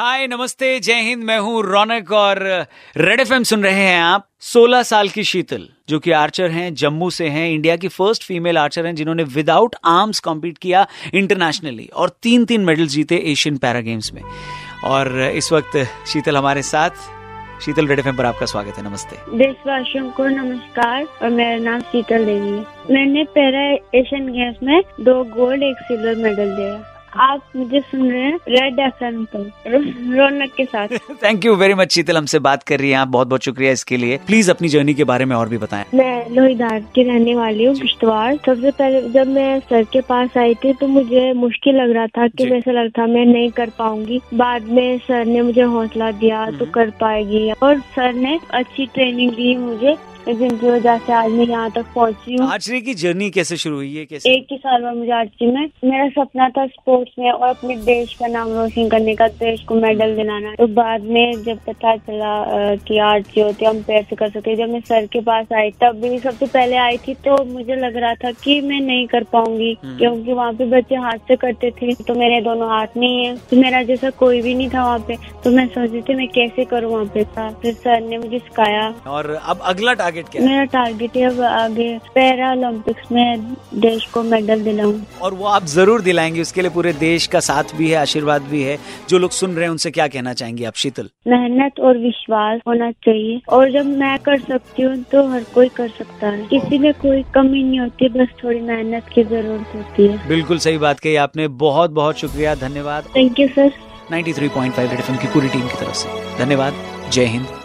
हाय, नमस्ते, जय हिंद, मैं हूँ रौनक और रेड एफएम सुन रहे हैं आप 16 साल की शीतल, जो कि आर्चर हैं, जम्मू से हैं, इंडिया की फ़र्स्ट फीमेल आर्चर हैं, जिन्होंने विदाउट आर्म्स कॉम्पीट किया इंटरनेशनली और तीन तीन मेडल जीते एशियन पैरा गेम्स में। और इस वक्त शीतल हमारे साथ। शीतल, रेड एफ़ पर आपका स्वागत है, नमस्ते। देशवासियों को नमस्कार, और मेरा नाम शीतल देवी मैंने पैरा एशियन गेम्स में दो गोल्ड एक सिल्वर मेडल दिया। आप मुझे सुन रहे हैं रेड एफ़ एम पर रौनक के साथ। Thank you very much Sheetal हमसे बात कर रही हैं आप। बहुत बहुत शुक्रिया इसके लिए। प्लीज़ अपनी जर्नी के बारे में और भी बताएँ। मैं लोहीदार की रहने वाली हूँ किश्तवाड़। सबसे पहले जब मैं सर के पास आई थी तो मुझे मुश्किल लग रहा था कि। वैसा लग था मैं नहीं कर पाऊँगी। बाद में सर ने मुझे हौसला दिया तो हम्म। कर पाएगी। और सर ने अच्छी ट्रेनिंग दी मुझे। जिनकी वजह से आज मैं यहाँ तक पहुँची हूँ। आर्चरी की जर्नी कैसे शुरू हुई है कैसे? एक ही साल बाद मुझे आर्ची में मेरा सपना था स्पोर्ट्स में और अपने देश का नाम रोशन करने का देश को मेडल दिलाना। तो बाद में जब पता चला कि आर्ची होती है हम पैर से कर सकते जब मैं सर के पास आई तब भी सबसे पहले आई थी तो मुझे लग रहा था की मैं नहीं कर पाऊँगी हम्म। क्योंकि वहाँ पे बच्चे हाथ से करते थे तो मेरे दोनों हाथ नहीं है तो मेरा जैसा कोई भी नहीं था वहाँ पे। तो मैं सोचती थी मैं कैसे करूँ वहाँ पे? था फिर सर ने मुझे सिखाया। और अब अगला टारगेट क्या मेरा टारगेट है अब आगे पैरा ओलंपिक्स में देश को मेडल दिलाऊं। और वो आप ज़रूर दिलाएँगे उसके लिए पूरे देश का साथ भी है आशीर्वाद भी है। जो लोग सुन रहे हैं उनसे क्या कहना चाहेंगे आप शीतल? मेहनत और विश्वास होना चाहिए। और जब मैं कर सकती हूँ तो हर कोई कर सकता है। किसी में कोई कमी नहीं होती बस थोड़ी मेहनत की ज़रूरत होती है। बिल्कुल सही बात कही आपने। बहुत बहुत शुक्रिया धन्यवाद। Thank you sir 93.5 red FM की पूरी टीम की तरफ़ से। धन्यवाद। जय हिंद।